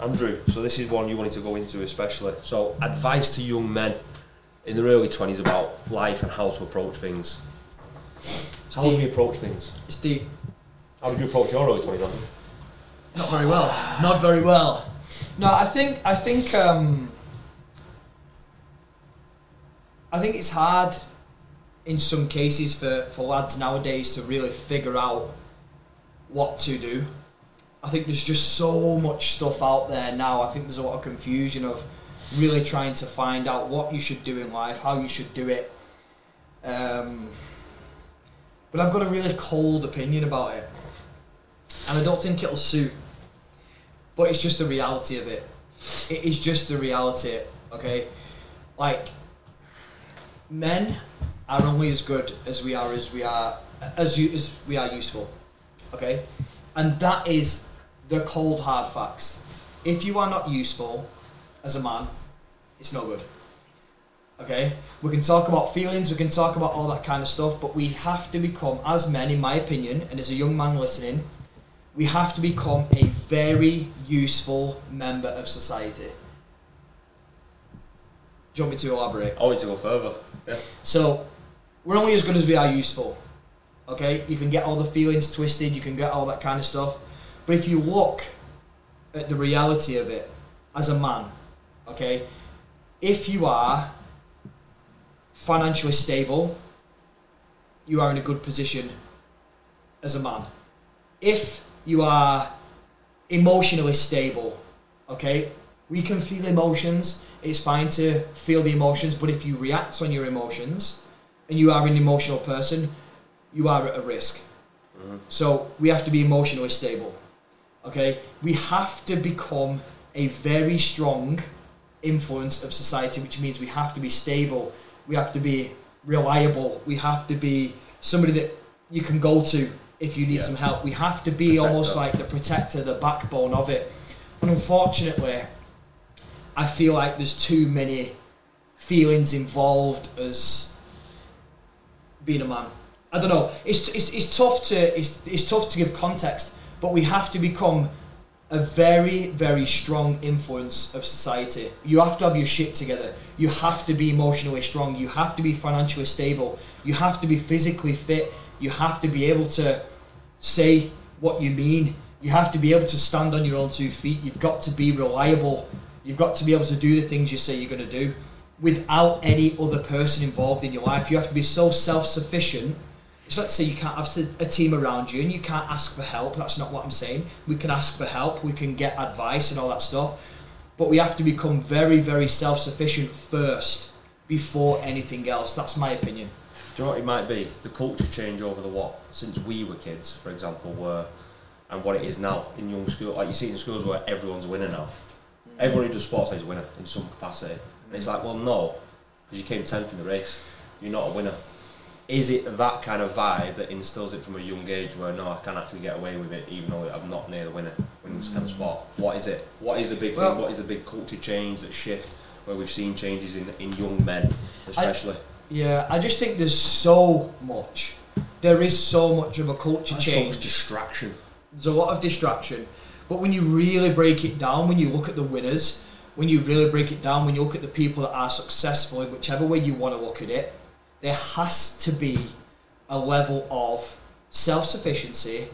Andrew, so this is one you wanted to go into especially. So, advice to young men in their early 20s about life and how to approach things. So, how do you approach things? It's deep. How did you approach your early 20s, Andrew? Not very well. Not very well. No, I think I think um, I think it's hard in some cases for, for lads nowadays to really figure out what to do. I think there's just so much stuff out there now. I think there's a lot of confusion of really trying to find out what you should do in life, how you should do it. Um, but I've got a really cold opinion about it, and I don't think it'll suit. But it's just the reality of it. It is just the reality. Okay, like men are only as good as we are as we are as you as we are useful. Okay, and that is the cold hard facts. If you are not useful as a man, it's no good. Okay, we can talk about feelings, we can talk about all that kind of stuff, but we have to become, as men, in my opinion, and as a young man listening, we have to become a very useful member of society. Do you want me to elaborate? I want you to go further. Yeah. So, we're only as good as we are useful. Okay, you can get all the feelings twisted, you can get all that kind of stuff, but if you look at the reality of it as a man, okay, if you are financially stable, you are in a good position as a man. If you are emotionally stable, okay, we can feel emotions. It's fine to feel the emotions, but if you react on your emotions and you are an emotional person, you are at a risk. Mm-hmm. So we have to be emotionally stable. Okay, we have to become a very strong influence of society, which means we have to be stable, we have to be reliable, we have to be somebody that you can go to if you need Yeah. some help. We have to be Protector. almost like the protector, the backbone of it. And unfortunately, I feel like there's too many feelings involved as being a man. I don't know. It's, it's, it's tough to it's, it's tough to give context, but we have to become a very very strong influence of society. You have to have your shit together. You have to be emotionally strong. You have to be financially stable. You have to be physically fit. You have to be able to say what you mean. You have to be able to stand on your own two feet. You've got to be reliable. You've got to be able to do the things you say you're going to do without any other person involved in your life. You have to be so self sufficient. It's not to say you can't have a team around you and you can't ask for help. That's not what I'm saying. We can ask for help, we can get advice and all that stuff. But we have to become very, very self sufficient first before anything else. That's my opinion. Do you know what it might be? The culture change over the what? Since we were kids, for example, were and what it is now in young school. Like you see in schools where everyone's a winner now. Mm. Everyone who does sports is a winner in some capacity. And it's like, well, no, because you came 10th in the race. You're not a winner. Is it that kind of vibe that instills it from a young age where, no, I can actually get away with it even though I'm not near the winner in this kind of sport? What is it? What is the big Well- thing? What is the big culture change that shift where we've seen changes in, in young men, especially? Yeah, I just think there's so much. There is so much of a culture That's so change. much distraction. There's a lot of distraction. But when you really break it down, when you look at the winners, when you really break it down, when you look at the people that are successful in whichever way you want to look at it, there has to be a level of self sufficiency.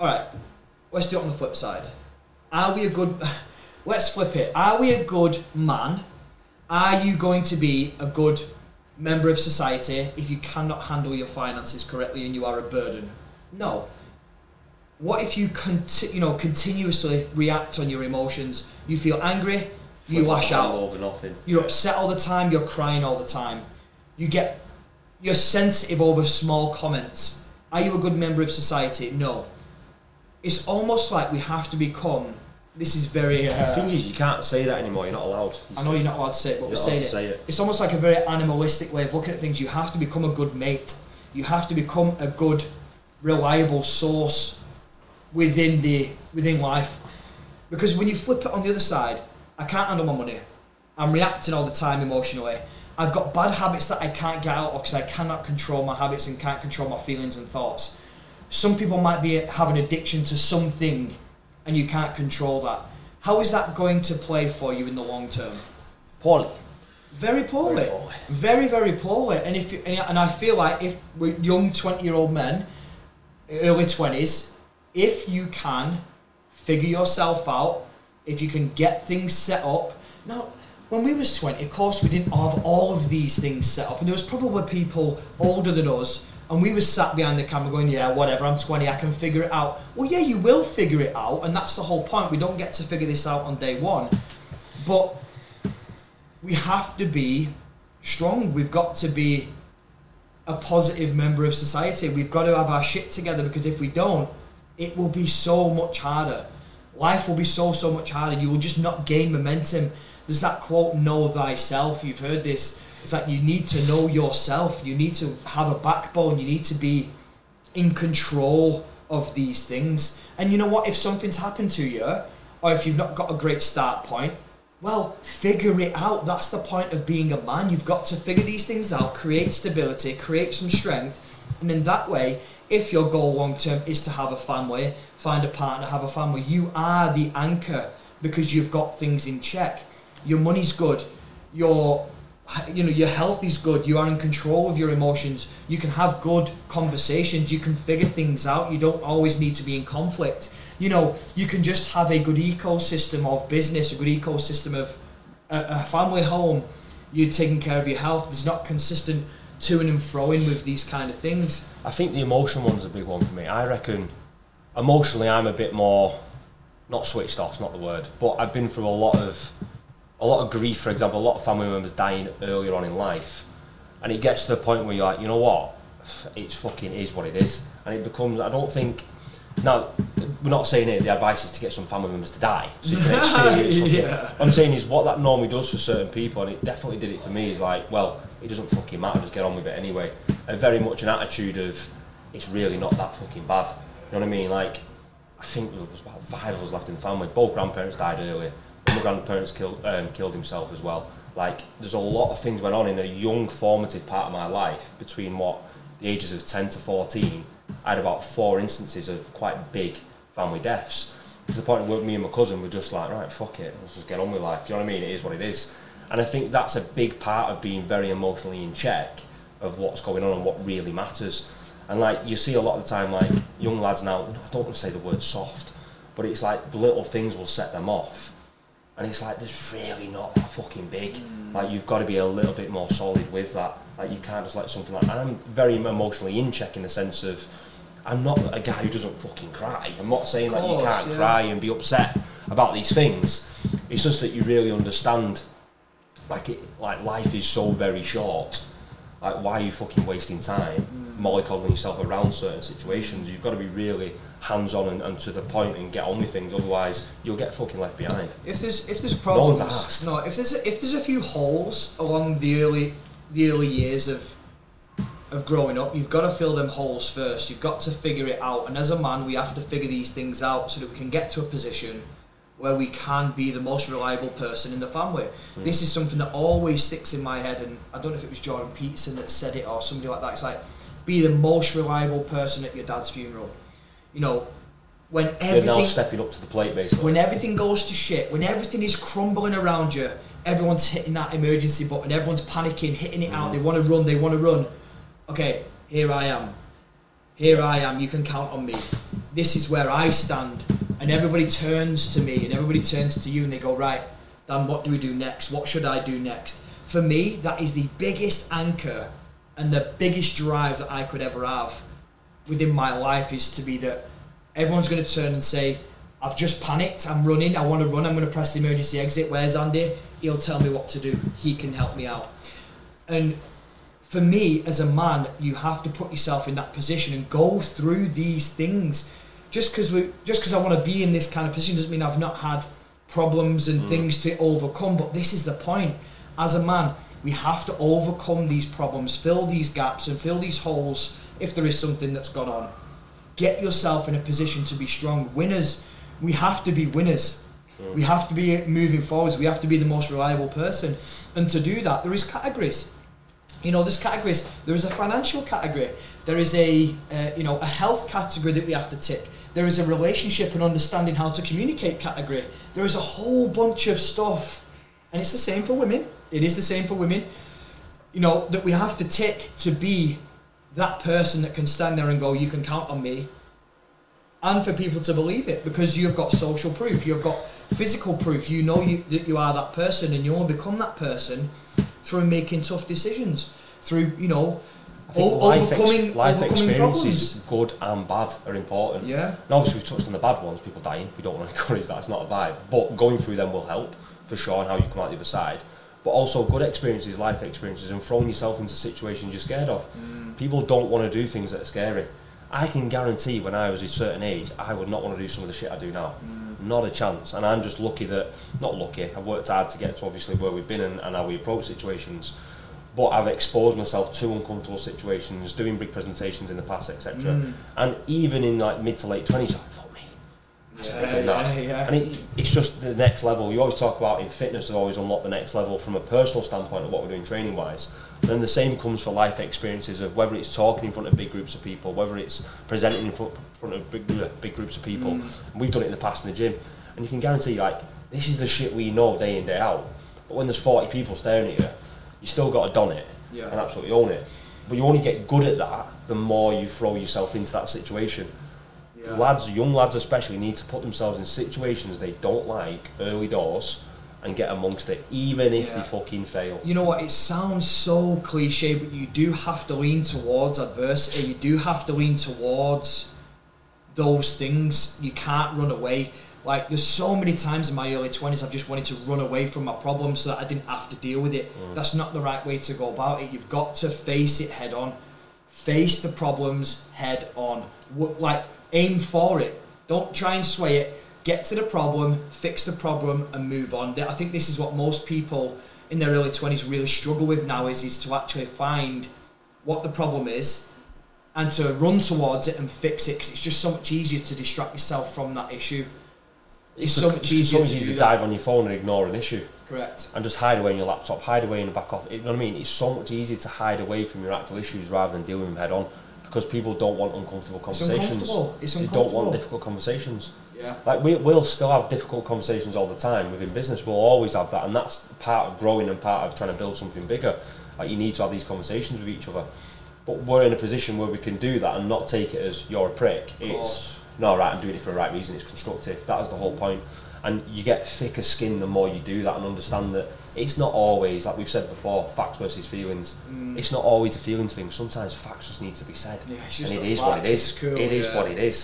Alright, let's do it on the flip side. Are we a good. Let's flip it. Are we a good man? Are you going to be a good member of society if you cannot handle your finances correctly and you are a burden? No what if you conti- you know continuously react on your emotions you feel angry you lash out over nothing. you're upset all the time you're crying all the time you get you're sensitive over small comments are you a good member of society no it's almost like we have to become this is very The uh, thing is, you can't say that anymore. You're not allowed. I know you're not allowed to say it, but You're we're saying allowed it. to say it. It's almost like a very animalistic way of looking at things. You have to become a good mate. You have to become a good, reliable source within the within life. Because when you flip it on the other side, I can't handle my money. I'm reacting all the time emotionally. I've got bad habits that I can't get out of because I cannot control my habits and can't control my feelings and thoughts. Some people might be have an addiction to something and you can't control that. how is that going to play for you in the long term? Poorly. Very poorly. Very poorly. Very, very poorly. And if you, and and I feel like if we're young twenty year old men, early twenties, if you can figure yourself out, if you can get things set up. Now, when we was twenty, of course, we didn't have all of these things set up, and there was probably people older than us. And we were sat behind the camera going, yeah, whatever, I'm 20, I can figure it out. Well, yeah, you will figure it out, and that's the whole point. We don't get to figure this out on day one. But we have to be strong. We've got to be a positive member of society. We've got to have our shit together because if we don't, it will be so much harder. Life will be so, so much harder. You will just not gain momentum. There's that quote, know thyself. You've heard this. It's like you need to know yourself. You need to have a backbone. You need to be in control of these things. And you know what? If something's happened to you, or if you've not got a great start point, well, figure it out. That's the point of being a man. You've got to figure these things out, create stability, create some strength, and in that way, if your goal long term is to have a family, find a partner, have a family, you are the anchor because you've got things in check. Your money's good. Your you know your health is good you are in control of your emotions you can have good conversations you can figure things out you don't always need to be in conflict you know you can just have a good ecosystem of business a good ecosystem of a, a family home you're taking care of your health there's not consistent to and froing with these kind of things I think the emotion one's a big one for me. I reckon emotionally I'm a bit more not switched off, not the word, but I've been through a lot of a lot of grief, for example, a lot of family members dying earlier on in life. And it gets to the point where you're like, you know what? It's fucking is what it is. And it becomes I don't think now we're not saying it the advice is to get some family members to die so you can experience something. Yeah. What I'm saying is what that normally does for certain people and it definitely did it for me is like, well, it doesn't fucking matter, just get on with it anyway. And very much an attitude of it's really not that fucking bad. You know what I mean? Like I think there was about five of us left in the family. Both grandparents died early. My grandparents killed um, killed himself as well. Like there's a lot of things went on in a young formative part of my life between what the ages of 10 to 14. I had about four instances of quite big family deaths to the point where me and my cousin were just like, right, fuck it, let's just get on with life. Do you know what I mean? It is what it is. And I think that's a big part of being very emotionally in check of what's going on and what really matters. And like you see a lot of the time, like young lads now, I don't want to say the word soft, but it's like little things will set them off. And it's like there's really not that fucking big. Like you've got to be a little bit more solid with that. Like you can't just let something like. And I'm very emotionally in check in the sense of I'm not a guy who doesn't fucking cry. I'm not saying that you can't yeah. cry and be upset about these things. It's just that you really understand, like it, like life is so very short. Like why are you fucking wasting time mm. mollycoddling yourself around certain situations? You've got to be really hands on and, and to the point and get on with things. Otherwise, you'll get fucking left behind. if there's if there's problems, No one's asked. no if there's a, if there's a few holes along the early the early years of of growing up you've got to fill them holes first you've got to figure it out and as a man we have to figure these things out so that we can get to a position where we can be the most reliable person in the family hmm. this is something that always sticks in my head and I don't know if it was Jordan Peterson that said it or somebody like that it's like be the most reliable person at your dad's funeral you know when everything They're now stepping up to the plate, basically. when everything goes to shit, when everything is crumbling around you, everyone's hitting that emergency button, everyone's panicking, hitting it out, mm-hmm. they want to run, they want to run. Okay, here I am. Here I am, you can count on me. This is where I stand. And everybody turns to me and everybody turns to you and they go, right, Dan, what do we do next? What should I do next? For me, that is the biggest anchor and the biggest drive that I could ever have within my life is to be that everyone's going to turn and say, I've just panicked, I'm running, I want to run, I'm going to press the emergency exit. Where's Andy? He'll tell me what to do, he can help me out. And for me, as a man, you have to put yourself in that position and go through these things. Just because we, just because I want to be in this kind of position doesn't mean I've not had problems and mm. things to overcome. But this is the point. As a man, we have to overcome these problems, fill these gaps, and fill these holes if there is something that's gone on. Get yourself in a position to be strong. Winners, we have to be winners. We have to be moving forwards. We have to be the most reliable person. And to do that, there is categories you know there's categories there is a financial category there is a uh, you know a health category that we have to tick There is a relationship and understanding how to communicate category. There is a whole bunch of stuff, and it's the same for women. It is the same for women. You know that we have to tick to be that person that can stand there and go, "You can count on me," and for people to believe it because you've got social proof, you've got physical proof. You know you, that you are that person, and you only become that person through making tough decisions, through you know o- life, ex- overcoming life overcoming experiences, problems. good and bad, are important. Yeah. And obviously, we've touched on the bad ones, people dying. We don't want to encourage that, it's not a vibe. But going through them will help, for sure, and how you come out the other side. But also, good experiences, life experiences, and throwing yourself into situations you're scared of. People don't want to do things that are scary. I can guarantee when I was a certain age, I would not want to do some of the shit I do now. Not a chance. And I'm just lucky that, not lucky, I've worked hard to get to obviously where we've been and, and how we approach situations. But I've exposed myself to uncomfortable situations, doing big presentations in the past, etc. Mm. And even in like mid to late 20s, I thought, me, Yeah, bigger than that. yeah, yeah. And it, it's just the next level. You always talk about in fitness, to always unlock the next level from a personal standpoint of what we're doing training wise. Then the same comes for life experiences of whether it's talking in front of big groups of people, whether it's presenting in front, front of big, big groups of people. Mm. We've done it in the past in the gym. And you can guarantee, like, this is the shit we know day in, day out. But when there's 40 people staring at you, you still got to don it Yeah. and absolutely own it. But you only get good at that the more you throw yourself into that situation. Yeah. Lads, young lads especially, need to put themselves in situations they don't like early doors and get amongst it, even if Yeah. they fucking fail. You know what? It sounds so cliche, but you do have to lean towards adversity. You do have to lean towards those things. You can't run away. Like there's so many times in my early twenties I've just wanted to run away from my problems so that I didn't have to deal with it. Mm. That's not the right way to go about it. You've got to face it head on. Face the problems head on. Like aim for it. Don't try and sway it. Get to the problem, fix the problem, and move on. I think this is what most people in their early twenties really struggle with now is is to actually find what the problem is and to run towards it and fix it because it's just so much easier to distract yourself from that issue. It's so much just easier so much to easier to dive on your phone and ignore an issue Correct. and just hide away in your laptop, hide away in the back office. You know what I mean? It's so much easier to hide away from your actual issues rather than dealing with them head on because people don't want uncomfortable conversations. It's conversations. uncomfortable. It's They don't want difficult conversations. Yeah. Like we, we'll still have difficult conversations all the time within business. We'll always have that, and that's part of growing and part of trying to build something bigger. Like you need to have these conversations with each other. But we're in a position where we can do that and not take it as you're a prick. course. It's no right. I'm doing it for the right reason. It's constructive. That is the whole point. And you get thicker skin the more you do that and understand that it's not always like we've said before. Facts versus feelings. Mm. It's not always a feelings thing. Sometimes facts just need to be said Yeah, it's just and it is what it is. cool, it is yeah. what it is.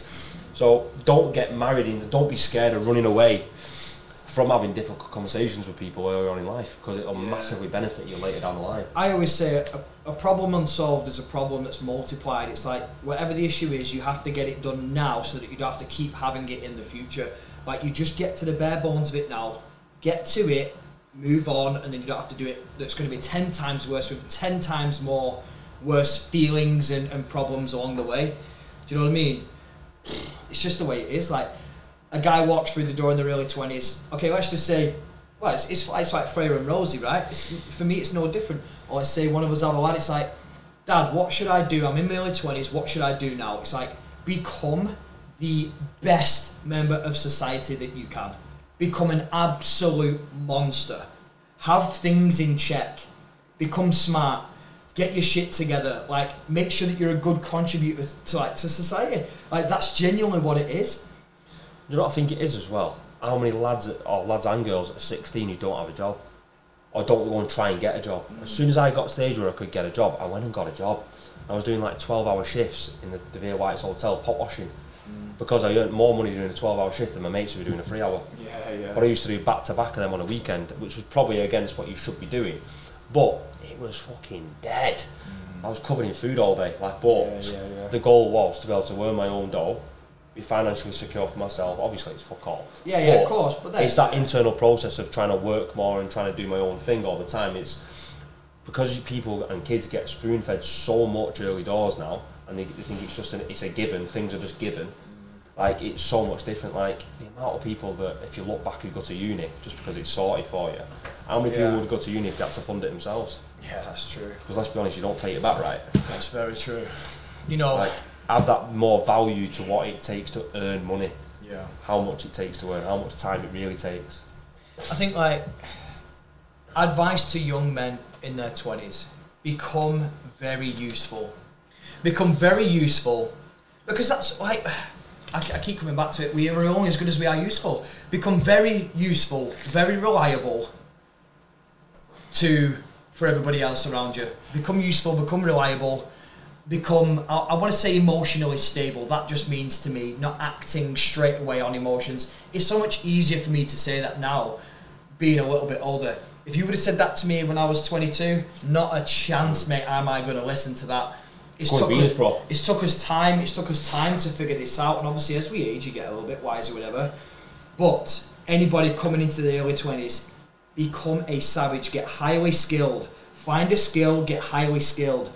So don't get married in. Don't be scared of running away from having difficult conversations with people early on in life because it'll Yeah. massively benefit you later down the line. I always say a, a problem unsolved is a problem that's multiplied. It's like whatever the issue is, you have to get it done now so that you don't have to keep having it in the future. Like you just get to the bare bones of it now, get to it, move on, and then you don't have to do it. That's going to be ten times worse with ten times more worse feelings and, and problems along the way. Do you know what I mean? It's just the way it is. Like a guy walks through the door in their early twenties. Okay, let's just say, well, it's, it's, it's like Freya and Rosie, right? It's, for me, it's no different. Or let's say one of us have a lad. It's like, Dad, what should I do? I'm in my early twenties. What should I do now? It's like become the best member of society that you can. Become an absolute monster. Have things in check. Become smart. Get your shit together. Like make sure that you're a good contributor to like to society. Like that's genuinely what it is. Do you know what I think it is as well? How many lads or lads and girls at 16 who don't have a job or don't go and try and get a job? As soon as I got stage where I could get a job, I went and got a job. I was doing like 12 hour shifts in the De Vere White's Hotel pot washing Mm. because I earned more money doing a 12 hour shift than my mates who were doing a three hour. Yeah, yeah. But I used to do back to back of them on a weekend, which was probably against what you should be doing. But it was fucking dead. Mm. I was covered in food all day. Like, but Yeah, yeah, yeah. the goal was to be able to earn my own dough, be financially secure for myself. Obviously, it's fuck all. Yeah, yeah, But of course. But then, It's that internal process of trying to work more and trying to do my own thing all the time. It's because people and kids get spoon fed so much early doors now, and they, they think it's just an, it's a given. Things are just given. Like it's so much different. Like the amount of people that, if you look back, who go to uni just because it's sorted for you. How many Yeah. people would go to uni if they had to fund it themselves? yeah, that's true. Because let's be honest, you don't pay it back right. That's very true. You know, Like have that more value to what it takes to earn money. Yeah. How much it takes to earn, how much time it really takes. I think like advice to young men in their twenties: become very useful. Become very useful, because that's like I, I keep coming back to it. We are only as good as we are useful. Become very useful, very reliable to for everybody else around you. Become useful, become reliable, become I, I want to say emotionally stable. That just means to me not acting straight away on emotions. It's so much easier for me to say that now, being a little bit older. If you would have said that to me when I was 22, not a chance, mate. Am I going to listen to that? It's took, us, bro. it's took us time. It's took us time to figure this out, and obviously, as we age, you get a little bit wiser, whatever. But anybody coming into the early twenties, become a savage. Get highly skilled. Find a skill. Get highly skilled.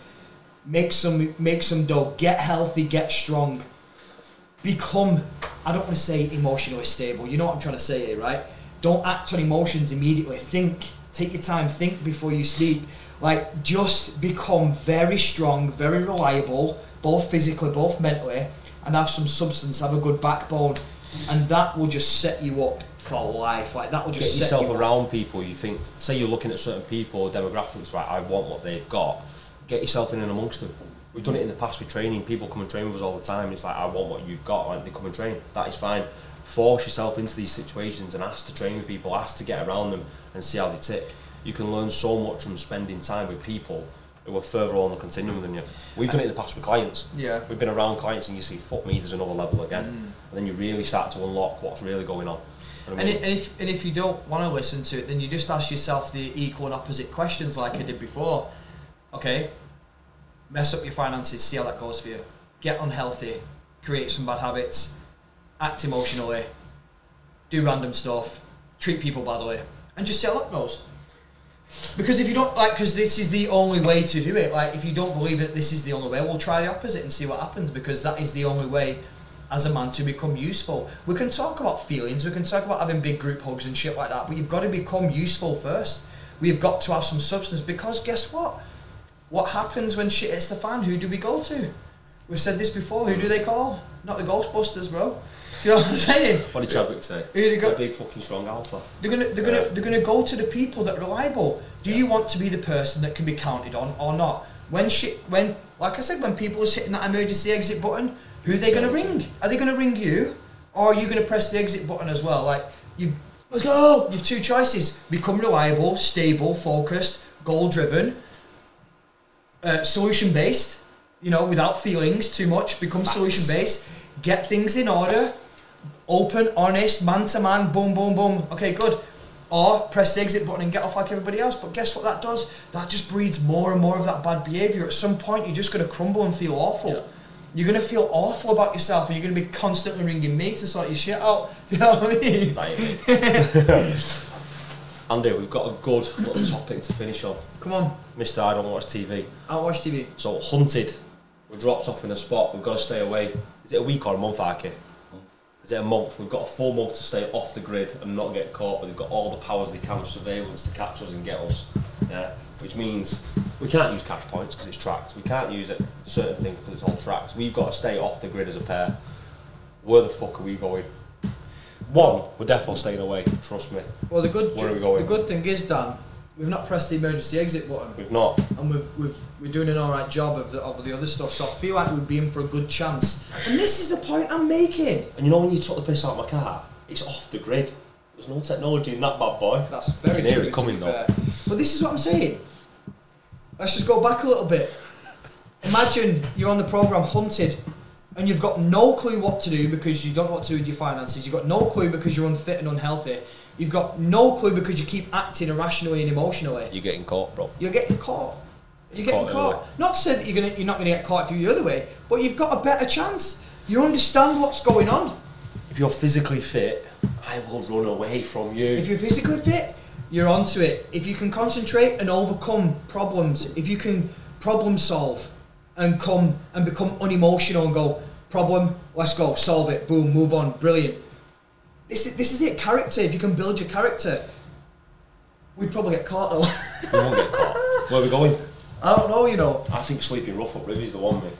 Make some make some dough. Get healthy. Get strong. Become. I don't want to say emotionally stable. You know what I'm trying to say here, right? Don't act on emotions immediately. Think. Take your time. Think before you speak. Like just become very strong, very reliable, both physically, both mentally, and have some substance. Have a good backbone, and that will just set you up for life. Like that will Get just set yourself you up. around people you think, say you're looking at certain people or demographics, right, I want what they've got. Get yourself in and amongst them. We've done it in the past with training. People come and train with us all the time. It's like, I want what you've got. Like, they come and train. That is fine. Force yourself into these situations and ask to train with people, ask to get around them and see how they tick. You can learn so much from spending time with people who are further on the continuum than you. We've done it in the past with clients. Yeah. We've been around clients and you see, fuck me, there's another level again. Mm. And then you really start to unlock what's really going on. You know what I And, mean? it, and if and if you don't want to listen to it, then you just ask yourself the equal and opposite questions like I did before. Okay, mess up your finances, see how that goes for you. Get unhealthy, create some bad habits, act emotionally, do random stuff, treat people badly, and just see how that goes. Because if you don't like, because this is the only way to do it. Like, if you don't believe that this is the only way, we'll try the opposite and see what happens. Because that is the only way as a man to become useful. We can talk about feelings, we can talk about having big group hugs and shit like that, but you've got to become useful first. We've got to have some substance because guess what? What happens when shit hits the fan? Who do we go to? We've said this before. Who do they call? Not the Ghostbusters, bro. You know what I'm saying? What did Chadwick say? Who they A got? big fucking strong alpha. They're gonna they're gonna they're gonna go to the people that are reliable. Do you want to be the person that can be counted on or not? When shit when like I said, when people are hitting that emergency exit button, who are they gonna ring? Are they gonna ring you? Or are you gonna press the exit button as well? Like you've let's go! You've two choices. Become reliable, stable, focused, goal driven, uh, solution based, you know, without feelings too much, become Facts. solution based, get things in order, open, honest, man to man, boom, boom, boom. Okay, good. Or press the exit button and get off like everybody else. But guess what that does? That just breeds more and more of that bad behaviour. At some point, you're just going to crumble and feel awful. Yeah. You're going to feel awful about yourself and you're going to be constantly ringing me to sort your shit out. Do you know what I mean? Andy, we've got a good little topic to finish on. Come on, Mr. I don't watch TV. I don't watch TV. So hunted, we're dropped off in a spot. We've got to stay away. Is it a week or a month, Arky? Is it a month? We've got a full month to stay off the grid and not get caught. But they've got all the powers they can of surveillance to catch us and get us. Yeah, which means we can't use cash points because it's tracked. We can't use it certain things because it's all tracked. We've got to stay off the grid as a pair. Where the fuck are we going? One, we're definitely staying away. Trust me. Well, the good Where are we going? the good thing is, Dan, we've not pressed the emergency exit button. We've not. and we've, we've, we're doing an alright job of the, of the other stuff. So I feel like we'd be in for a good chance. And this is the point I'm making. And you know when you took the piss out of my car, it's off the grid. There's no technology in that bad boy. That's very You can hear true, it coming, though. fair. But this is what I'm saying. Let's just go back a little bit. Imagine you're on the program Hunted, and you've got no clue what to do because you don't know what to do with your finances. You've got no clue because you're unfit and unhealthy. You've got no clue because you keep acting irrationally and emotionally. You're getting caught, bro. You're getting caught. You're Caught getting caught. early. Not to say that you're gonna, you're not going to get caught if you're the other way, but you've got a better chance. You understand what's going on. If you're physically fit, I will run away from you. If you're physically fit, you're onto it. If you can concentrate and overcome problems, if you can problem solve and come and become unemotional and go, problem, let's go, solve it, boom, move on, brilliant. This is, this is it, character. If you can build your character, we'd probably get caught though. we won't get caught. Where are we going? I don't know, you know. I think sleeping rough up Rivy's the one, mate.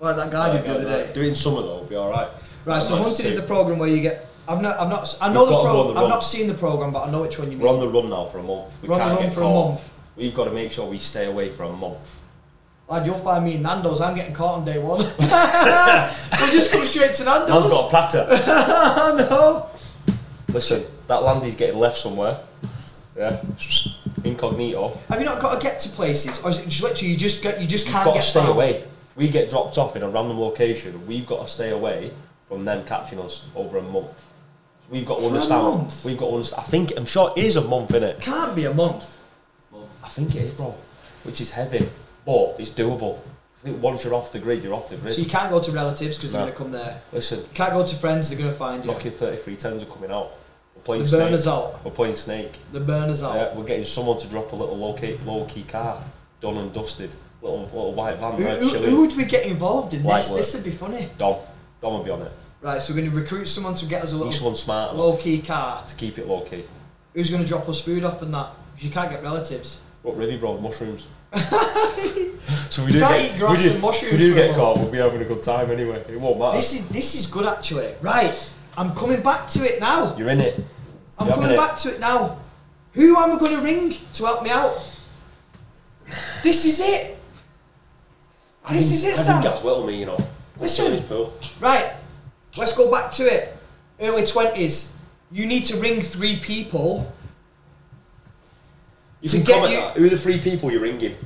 Like that guy did the other day. Do it in summer though, it'll be alright. Right, so hunting is the program where you get. I've not, I've not, I know We've the got to go on program. the I've not seen the program, but I know which one you mean. We're on the run now for a month. We We're on the can't run get for a caught. month. We've got to make sure we stay away for a month. Lad, you'll find me in Nando's. I'm getting caught on day one. I'll just come straight to Nando's. Man's got a platter. oh Listen, that land is getting left somewhere. Yeah. Incognito. Have you not got to get to places, or is it just literally you just get you just You've can't got to get stay found? away. We get dropped off in a random location. We've got to stay away from them catching us over a month. We've got to For a understand. month? We've got to understand. I think I'm sure it is a month in it. Can't be a month. I think it is, bro. Which is heavy, but it's doable. I think once you're off the grid, you're off the grid. So you can't go to relatives because they're No. going to come there. Listen, You can't go to friends. They're going to find you. lucky 33 tens are coming out. Playing The snake. burners out. We're playing snake. The burners out. Yeah, we're getting someone to drop a little low key, low key car, done and dusted, little little white van Who, there who, who would we get involved in Light this? work. This would be funny. Dom, Dom will be on it. Right, so we're going to recruit someone to get us a little someone smart low key car. to keep it low key. Who's going to drop us food off and that? Because you can't get relatives. What really, bro, mushrooms. so we do can't get, eat grass we do, and mushrooms we do get caught, we'll be having a good time anyway. It won't matter. This is this is good actually. Right, I'm coming back to it now. You're in it. I'm coming back to it now. Who am I going to ring to help me out? This is it. I This is it, I Sam. that's well me, you know. Listen. Right, let's go back to it. Early twenties. You need to ring three people. You can get comment you- that. Who are the three people you're ringing?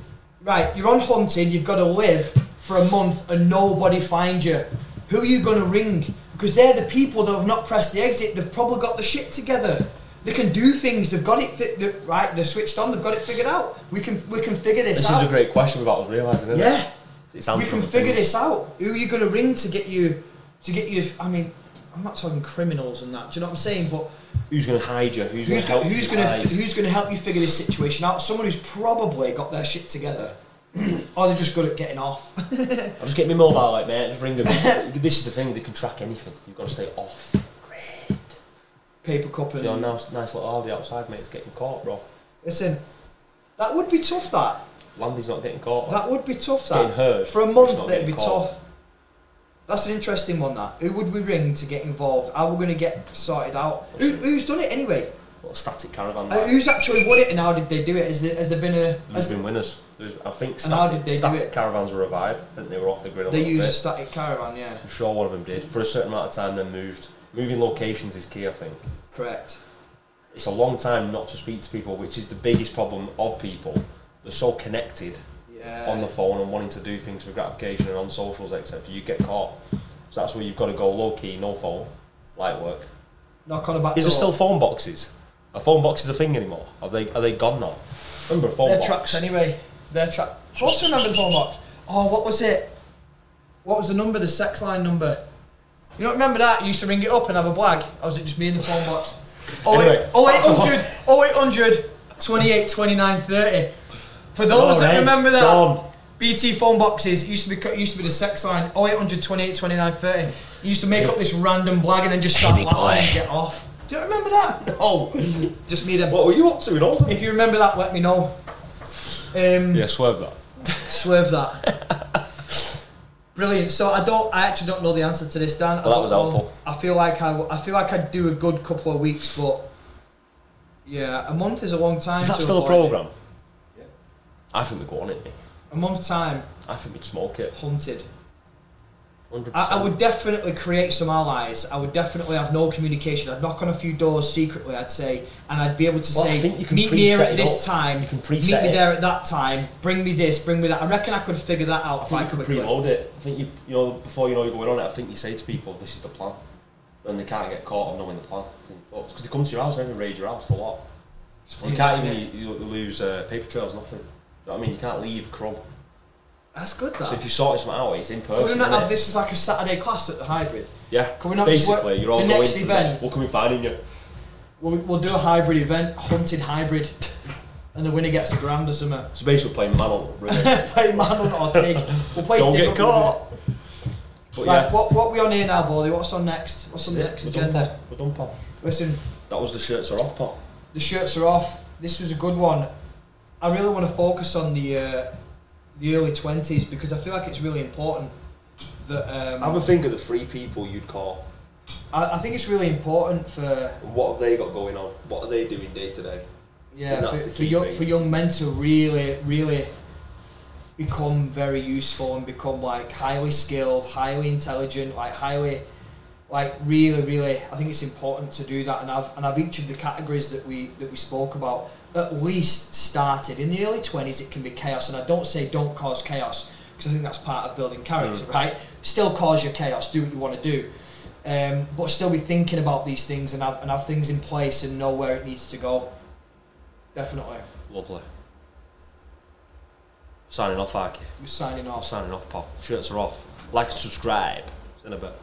Right, you're on hunting. You've got to live for a month and nobody finds you. Who are you going to ring? Because they're the people that have not pressed the exit. They've probably got the shit together. They can do things. They've got it they- Right, they're switched on. They've got it figured out. We can we can figure this, out. This out. is a great question without us realising, isn't yeah, it? It's we can figure things. this out. Who are you going to ring to get you to get you? I mean, I'm not talking criminals and that. Do you know what I'm saying? But Who's going to hide you? Who's, who's going to help who's you going to who's going to help you figure this situation out? Someone who's probably got their shit together, or they're just good at getting off. I'll just get my mobile, like, mate, just ring them. this is the thing, they can track anything. You've got to stay off. Great. Paper cup So and your nice, nice little Audi outside, mate, it's getting caught, bro. listen. That would be tough. That Landy's not getting caught. that would be tough. That getting heard, for a month that'd be caught. tough. That's an interesting one. That who would we ring to get involved? How we're going to get sorted out? Who, who's done it anyway? Little static caravan. Uh, who's actually won it and how did they do it? Has there, has there been a? There's Has been winners. There's, I think And how static, did they do static it? caravans were a vibe. I think they were off the grid a little bit. they little used a static caravan? Yeah, I'm sure one of them did. For a certain amount of time, then moved. Moving locations is key, I think. correct. It's a long time not to speak to people, which is the biggest problem of people. They're so connected Yeah. on the phone and wanting to do things for gratification and on socials, etc. You get caught. So that's where you've got to go low key, no phone, light work. knock on a back Is there still phone boxes? Are phone boxes a thing anymore? Are they are they gone now? Remember a phone Their box? tracks anyway. Their track. Of course, I remember the phone box. Oh, what was it? What was the number? The sex line number. You don't remember that? You used to ring it up and have a blag. Or was it just me in the phone box? Oh, Anyway, oh, oh that's all. 0800, 0800 28 29 30. For those that remember that, gone. BT phone boxes used to be used to be the sex line 0800 28 29 30. You used to make up this random blag and then just start laughing and get off. Do you remember that? Oh, Just me them. what were you up to in Oldham? If you remember that, let me know. Um, Yeah, swerve that. Swerve that. Brilliant. So I don't. I actually don't know the answer to this, Dan. I Well, that was know. helpful. I feel like I. w- I feel like I'd do a good couple of weeks, but yeah, a month is a long time. Is that to still a program? it. program? I think we'd go on it. A month time, I think we'd smoke it. hunted. 100%. I, I would definitely create some allies. I would definitely have no communication. I'd knock on a few doors secretly. I'd say, and I'd be able to Well, say, think you can meet me here at this up. time. You can meet me it. there at that time. Bring me this. Bring me that. I reckon I could figure that out I think you quickly. preload it. I think you, you know, before you know you're going on it, I think you say to people, "This is the plan." Then they can't get caught on knowing the plan. Because they come to your house and they raid your house a lot. You can't even you, you lose uh, paper trails, nothing. You know what I mean? You can't leave crumb. That's good. That. So if you sort this out, it's in Could person. we not have this as like a Saturday class at the hybrid? Yeah. Could we not Basically, you're all the going next event? next- We'll come and finding you. We'll, we'll do a hybrid event, hunted hybrid, and the winner gets a grand or something. So basically, playing man on really. play Manhunt or Tig. We'll play Don't Tig get caught. But. Right, yeah, what what we on here now, Baldy? What's on next? What's on the next. We're agenda? pal. We're done, pal. Listen, That was the shirts are off, pal. the shirts are off. This was a good one. I really want to focus on the uh, the early twenties because I feel like it's really important. that um, Have a think of the three people you'd call. I, I think it's really important for what have they got going on? What are they doing day to day? yeah for, for young thing. for young men to really really become very useful and become like highly skilled, highly intelligent, like highly like really really I think it's important to do that and I've and I've each of the categories that we that we spoke about at least started in the early 20s it can be chaos and I don't say don't cause chaos because I think that's part of building character right still cause your chaos do what you want to do um, but still be thinking about these things and have, and have things in place and know where it needs to go definitely Lovely. Signing off, Arky. we're signing off Signing off, Paul. Shirts are off. Like and subscribe. In a bit.